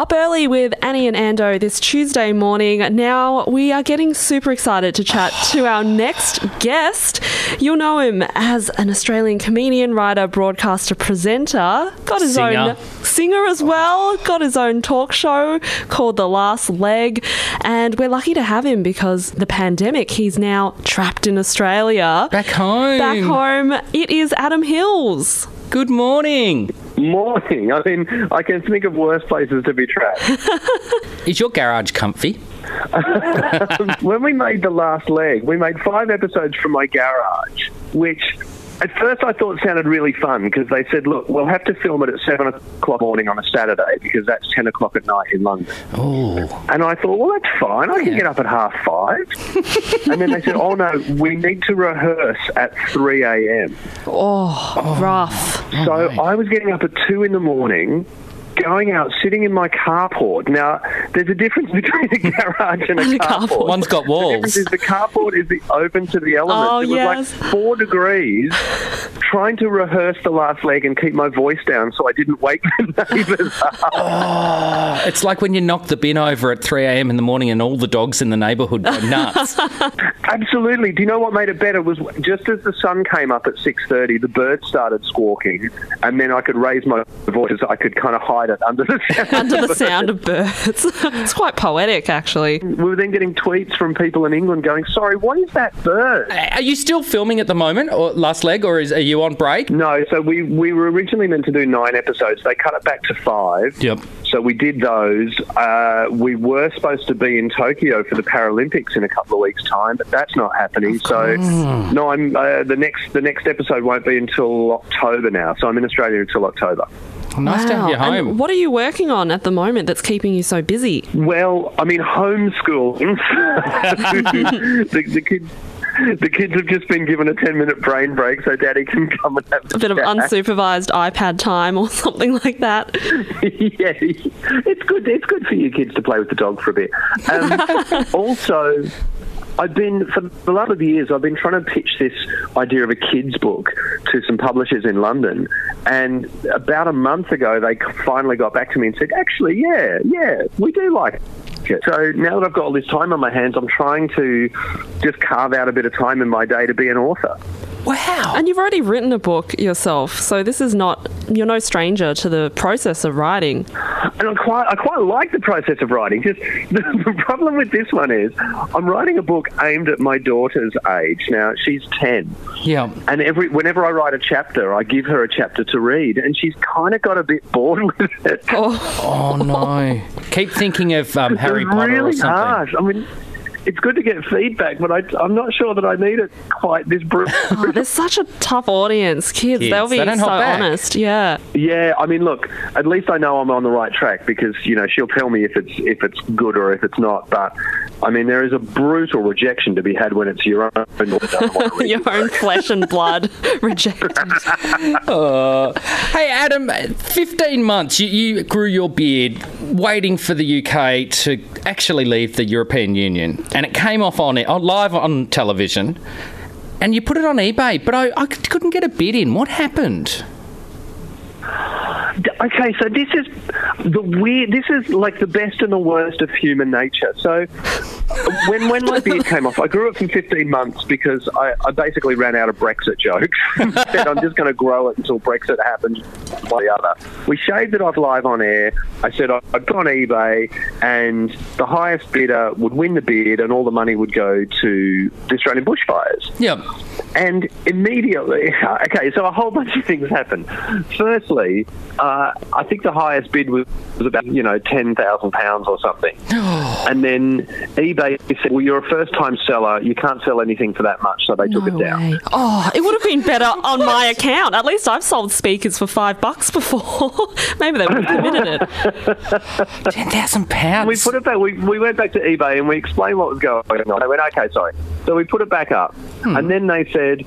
Up early with Annie and Ando this Tuesday morning. Now we are getting super excited to chat to our next guest. You'll know him as an Australian comedian, writer, broadcaster, presenter. Got his Singer. own singer as well. Got his own talk show called The Last Leg. And we're lucky to have him because the pandemic, he's now trapped in Australia. Back home. Back home, it is Adam Hills. Good morning. Morning. I mean, I can think of worse places to be trapped. Is your garage comfy? when we made the last leg, we made five episodes from my garage, which at first I thought it sounded really fun because they said, look, we'll have to film it at seven o'clock morning on a Saturday because that's 10 o'clock at night in London. Oh, And I thought, well, that's fine. I can get up at half five. and then they said, oh, no, we need to rehearse at 3 a.m. Oh, rough. Oh, so right. I was getting up at two in the morning, going out, sitting in my carport. Now, there's a difference between a garage and a And a carport. carport. one's got The difference walls. is the carport is the open to the elements. Oh, it was yes. like four degrees, trying to rehearse the last leg and keep my voice down so I didn't wake the neighbours up. Oh, it's like when you knock the bin over at 3 a.m. in the morning and all the dogs in the neighbourhood go nuts. Absolutely. Do you know what made it better was just as the sun came up at 6.30, the birds started squawking, and then I could raise my voice. I could kind of hide it under the sound. Under the sound of birds. it's quite poetic, actually. We were then getting tweets from people in England going, sorry, what is that bird? Are you still filming at the moment, or last leg, or is, are you on break? No, so we, we were originally meant to do nine episodes. They cut it back to five. Yep. So we did those. Uh, we were supposed to be in Tokyo for the Paralympics in a couple of weeks' time, but that's not happening. So no, I'm uh, the next the next episode won't be until October now. So I'm in Australia until October. Nice to have you home. And what are you working on at the moment that's keeping you so busy? Well, I mean homeschooling. the, the kids. The kids have just been given a 10 minute brain break so daddy can come and have A bit of unsupervised iPad time or something like that. yeah, it's good. It's good for you kids to play with the dog for a bit. Um, also, I've been for the last of years. I've been trying to pitch this idea of a kids book to some publishers in London, and about a month ago, they finally got back to me and said, "Actually, yeah, yeah, we do like." It." So now that I've got all this time on my hands, I'm trying to just carve out a bit of time in my day to be an author. Wow. And you've already written a book yourself, so this is not, you're no stranger to the process of writing. And I quite, I quite like the process of writing. Just the, the problem with this one is, I'm writing a book aimed at my daughter's age. Now she's ten, yeah. and every whenever I write a chapter, I give her a chapter to read, and she's kind of got a bit bored with it. Oh, no. Keep thinking of um, Harry it's Potter or really something. harsh. I mean, it's good to get feedback, but I, I'm not sure that I need it quite this brutal. Oh, there's such a tough audience. Kids, Kids, they'll be they so honest. Yeah. Yeah, I mean, look. At least I know I'm on the right track because you know she'll tell me if it's if it's good or if it's not. But I mean, there is a brutal rejection to be had when it's your own. or doesn't want to read Your own flesh and blood rejected. Uh, hey, Adam, 15 months, you, you grew your beard waiting for the UK to actually leave the European Union. And it came off on it, on, live on television. And you put it on eBay, but I, I couldn't get a bid in. What happened? Okay, so this is the weird. This is like the best and the worst of human nature. So when when my beard came off, I grew it for 15 months because I, I basically ran out of Brexit jokes. Said I'm just going to grow it until Brexit happens. Or the other. We shaved it off live on air. I said I'd gone eBay, and the highest bidder would win the bid, and all the money would go to the Australian bushfires. Yeah. And immediately, okay, so a whole bunch of things happened. Firstly, uh, I think the highest bid was, was about, you know, £10,000 or something. and then eBay said, well, you're a first time seller. You can't sell anything for that much. So they took No it down. way. Oh, it would have been better on my account. At least I've sold speakers for five bucks before. Maybe they would have permitted it. Ten thousand pounds. We put it back. We, we went back to eBay and we explained what was going on. They went, okay, sorry. So we put it back up, and then they said,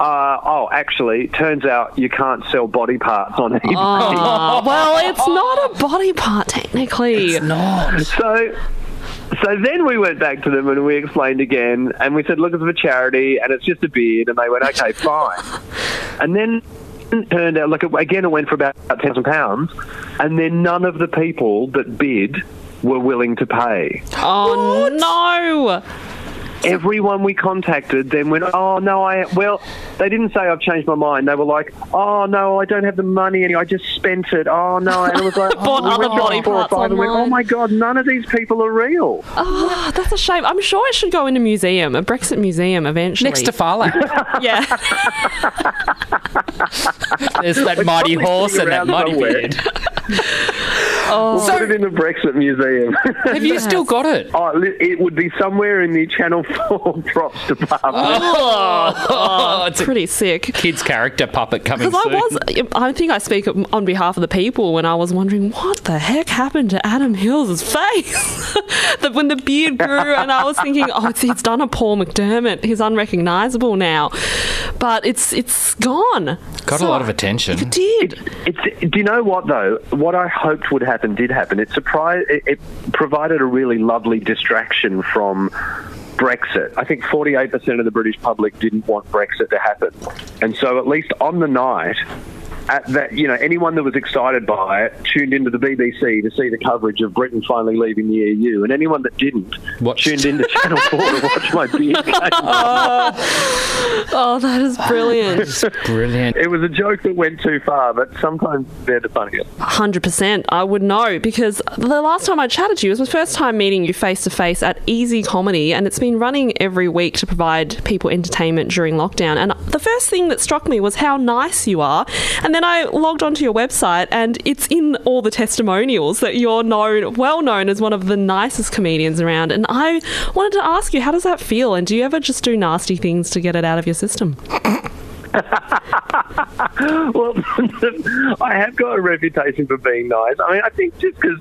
uh, "Oh, actually, turns out you can't sell body parts on eBay." Oh, well, it's not a body part technically. It's not. So, so then we went back to them and we explained again, and we said, "Look, it's for charity, and it's just a beard." And they went, "Okay, fine." And then it turned out, like again, it went for about ten thousand pounds, and then none of the people that bid were willing to pay. Oh no! Everyone we contacted then went, "Oh no, I well." They didn't say I've changed my mind. They were like, "Oh no, I don't have the money, and I just spent it." Oh no, and it was like, Bought oh, we other went body four or parts five and went, "Oh my god, none of these people are real." Oh, that's a shame. I'm sure it should go in a museum, a Brexit museum eventually. Next to Phar Lap. yeah. There's that mighty horse and that mighty somewhere. beard. We'll put it in the Brexit Museum. Have you still got it? oh, it would be somewhere in the Channel 4 props department. Oh, oh it's Pretty sick. kid's character puppet coming Because soon. I was, I think I speak on behalf of the people when I was wondering what the heck happened to Adam Hills' face. that when the beard grew, and I was thinking, oh, it's, he's done a Paul McDermott. He's unrecognisable now, but it's it's gone. Got So a lot of attention. It did. It's, do you know what though? What I hoped would happen did happen. It surprised. It, it provided a really lovely distraction from Brexit. I think 48% of the British public didn't want Brexit to happen, and so at least on the night. At that, you know, anyone that was excited by it tuned into the BBC to see the coverage of Britain finally leaving the EU, and anyone that didn't Watched. tuned into Channel Four to watch my beard game. Oh, oh, that is brilliant. Brilliant. It was a joke that went too far, but sometimes they're the funniest. Hundred percent, I would know because the last time I chatted to you was my first time meeting you face to face at Easy Comedy, and it's been running every week to provide people entertainment during lockdown. And the first thing that struck me was how nice you are, and then I logged onto your website, and it's in all the testimonials that you're known, well known as one of the nicest comedians around. And I wanted to ask you, how does that feel? And do you ever just do nasty things to get it out of your system? Well, I have got a reputation for being nice. I mean, I think just because,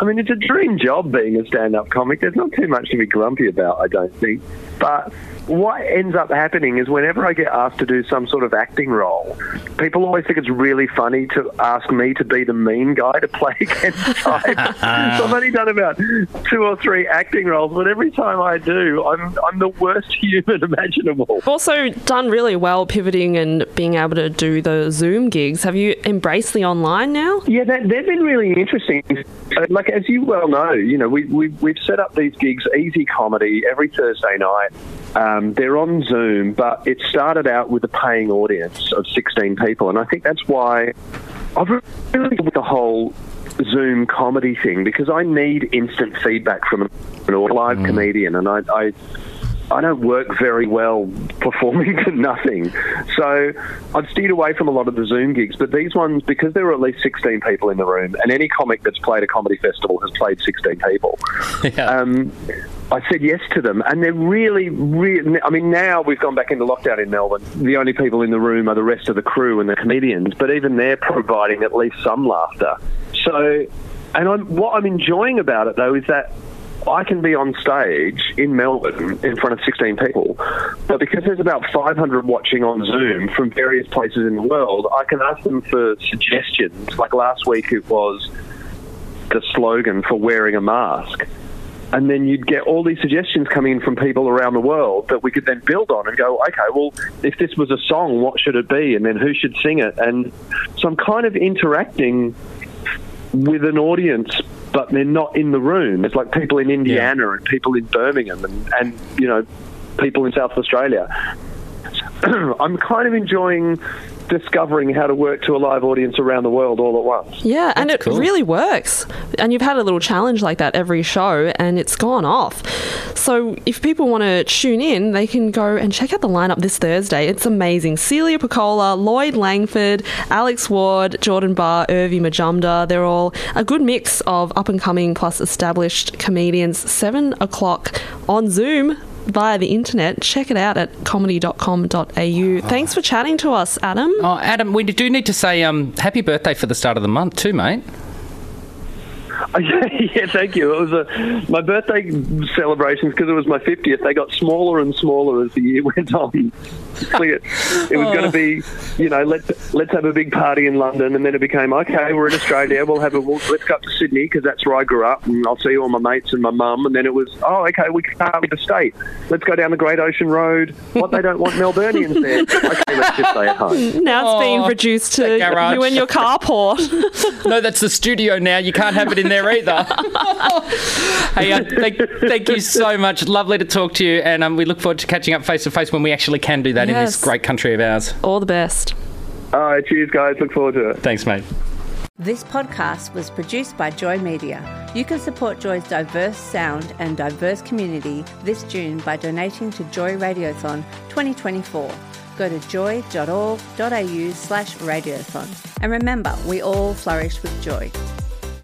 I mean, it's a dream job being a stand up comic. There's not too much to be grumpy about, I don't think. But what ends up happening is whenever I get asked to do some sort of acting role, people always think it's really funny to ask me to be the mean guy to play against type. so I've only done about two or three acting roles, but every time I do, I'm, I'm the worst human imaginable. You've also done really well pivoting and being able to do the Zoom gigs. Have you embraced the online now? Yeah, that, they've been really interesting. Like as you well know, you know we, we we've set up these gigs, easy comedy, every Thursday night. Um, they're on Zoom, but it started out with a paying audience of 16 people, and I think that's why I've really with the whole Zoom comedy thing because I need instant feedback from an live comedian, and I. I I don't work very well performing for nothing. So I've steered away from a lot of the Zoom gigs, but these ones, because there were at least 16 people in the room, and any comic that's played a comedy festival has played 16 people, um, I said yes to them. And they're really, really, I mean, now we've gone back into lockdown in Melbourne. The only people in the room are the rest of the crew and the comedians, but even they're providing at least some laughter. So, and I'm, what I'm enjoying about it, though, is that I can be on stage in Melbourne in front of 16 people, but because there's about 500 watching on Zoom from various places in the world, I can ask them for suggestions. Like last week, it was the slogan for wearing a mask. And then you'd get all these suggestions coming in from people around the world that we could then build on and go, okay, well, if this was a song, what should it be? And then who should sing it? And so I'm kind of interacting with an audience, but they're not in the room. It's like people in Indiana and people in Birmingham and, and you know, people in South Australia. I'm kind of enjoying discovering how to work to a live audience around the world all at once. Yeah, and it cool. really works. And you've had a little challenge like that every show, and it's gone off. So if people want to tune in, they can go and check out the lineup this Thursday. It's amazing. Celia Pacquola, Lloyd Langford, Alex Ward, Jordan Barr, Urvi Majumdar. They're all a good mix of up and coming plus established comedians. Seven o'clock on Zoom via the internet. Check it out at comedy.com.au. Thanks for chatting to us, Adam. Oh, Adam, we do need to say um, happy birthday for the start of the month too, mate. Yeah, yeah, thank you. It was a, my birthday celebrations because it was my 50th. They got smaller and smaller as the year went on. Clear. It was going to be, you know, let's let's have a big party in London, and then it became okay. We're in Australia. We'll have a we'll, let's go up to Sydney because that's where I grew up, and I'll see all my mates and my mum. And then it was oh okay, we can't leave the state. Let's go down the Great Ocean Road. What they don't want Melburnians there. Okay, let's just stay at home. Now it's being Oh, reduced to you and your carport. No, that's the studio now. You can't have it in there either. hey, uh, thank, thank you so much. Lovely to talk to you, and um, we look forward to catching up face to face when we actually can do that in this Yes. great country of ours. All the best. All right, cheers, guys. Look forward to it. Thanks, mate. This podcast was produced by Joy Media. You can support Joy's diverse sound and diverse community this June by donating to Joy Radiothon 2024. Go to joy.org.au slash radiothon. And remember, we all flourish with joy.